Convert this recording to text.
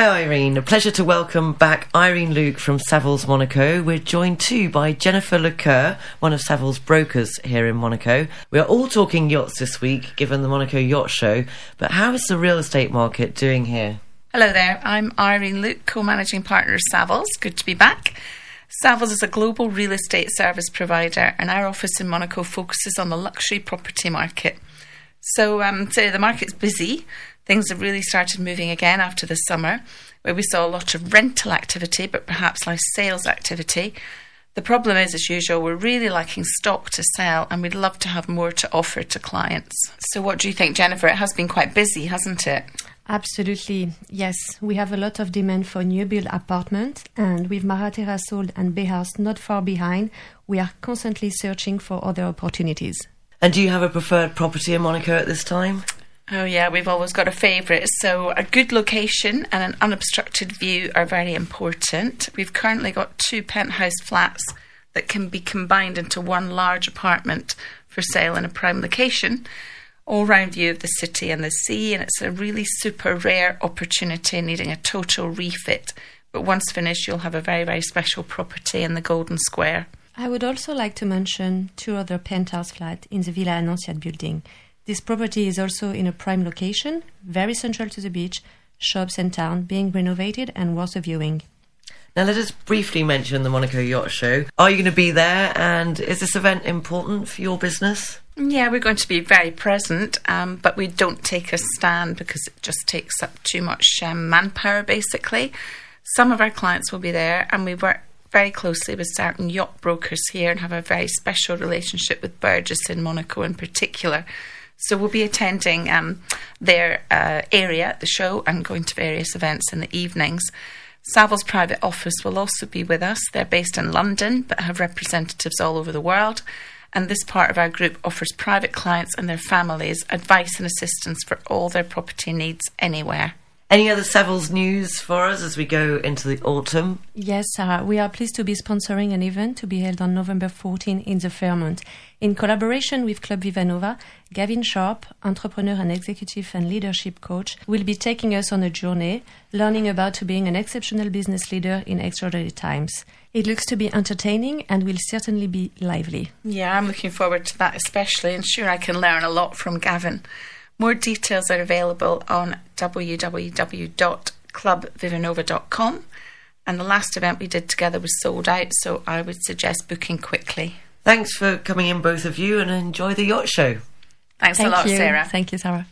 Hi, Irene. A pleasure to welcome back Irene Luke from Savills Monaco. We're joined too by Jennifer Lecoeur, one of Savills brokers here in Monaco. We are all talking yachts this week, given the Monaco Yacht Show. But how is the real estate market doing here? Hello there. I'm Irene Luke, co-managing partner of Savills. Good to be back. Savills is a global real estate service provider, and our office in Monaco focuses on the luxury property market. So, um, so the market's busy. Things have really started moving again after the summer, where we saw a lot of rental activity, but perhaps less sales activity. The problem is, as usual, we're really lacking stock to sell, and we'd love to have more to offer to clients. So, what do you think, Jennifer? It has been quite busy, hasn't it? Absolutely, yes. We have a lot of demand for new build apartments, and with Mareterra sold and Bay House not far behind, we are constantly searching for other opportunities. And do you have a preferred property in Monaco at this time? Oh, yeah, we've always got a favourite. So, a good location and an unobstructed view are very important. We've currently got two penthouse flats that can be combined into one large apartment for sale in a prime location. All round view of the city and the sea, and it's a really super rare opportunity needing a total refit. But once finished, you'll have a very, very special property in the Golden Square. I would also like to mention two other penthouse flats in the Villa Annonciade building. This property is also in a prime location, very central to the beach, shops and town, being renovated and worth a viewing. Now, let us briefly mention the Monaco Yacht Show. Are you going to be there, and is this event important for your business? Yeah, we're going to be very present, um, but we don't take a stand because it just takes up too much um, manpower, basically. Some of our clients will be there, and we work very closely with certain yacht brokers here and have a very special relationship with Burgess in Monaco in particular. So we'll be attending um, their uh, area the show and going to various events in the evenings. Savills Private Office will also be with us. They're based in London but have representatives all over the world. And this part of our group offers private clients and their families advice and assistance for all their property needs anywhere. Any other Savills news for us as we go into the autumn? Yes, Sarah, we are pleased to be sponsoring an event to be held on November 14 in the Fairmont. In collaboration with Club Vivanova, Gavin Sharp, entrepreneur and executive and leadership coach, will be taking us on a journey, learning about being an exceptional business leader in extraordinary times. It looks to be entertaining and will certainly be lively. Yeah, I'm looking forward to that especially, and sure I can learn a lot from Gavin. More details are available on www.clubvivanova.com. And the last event we did together was sold out, so I would suggest booking quickly. Thanks for coming in, both of you, and enjoy the yacht show. Thanks Thank a lot, you. Sarah. Thank you, Sarah.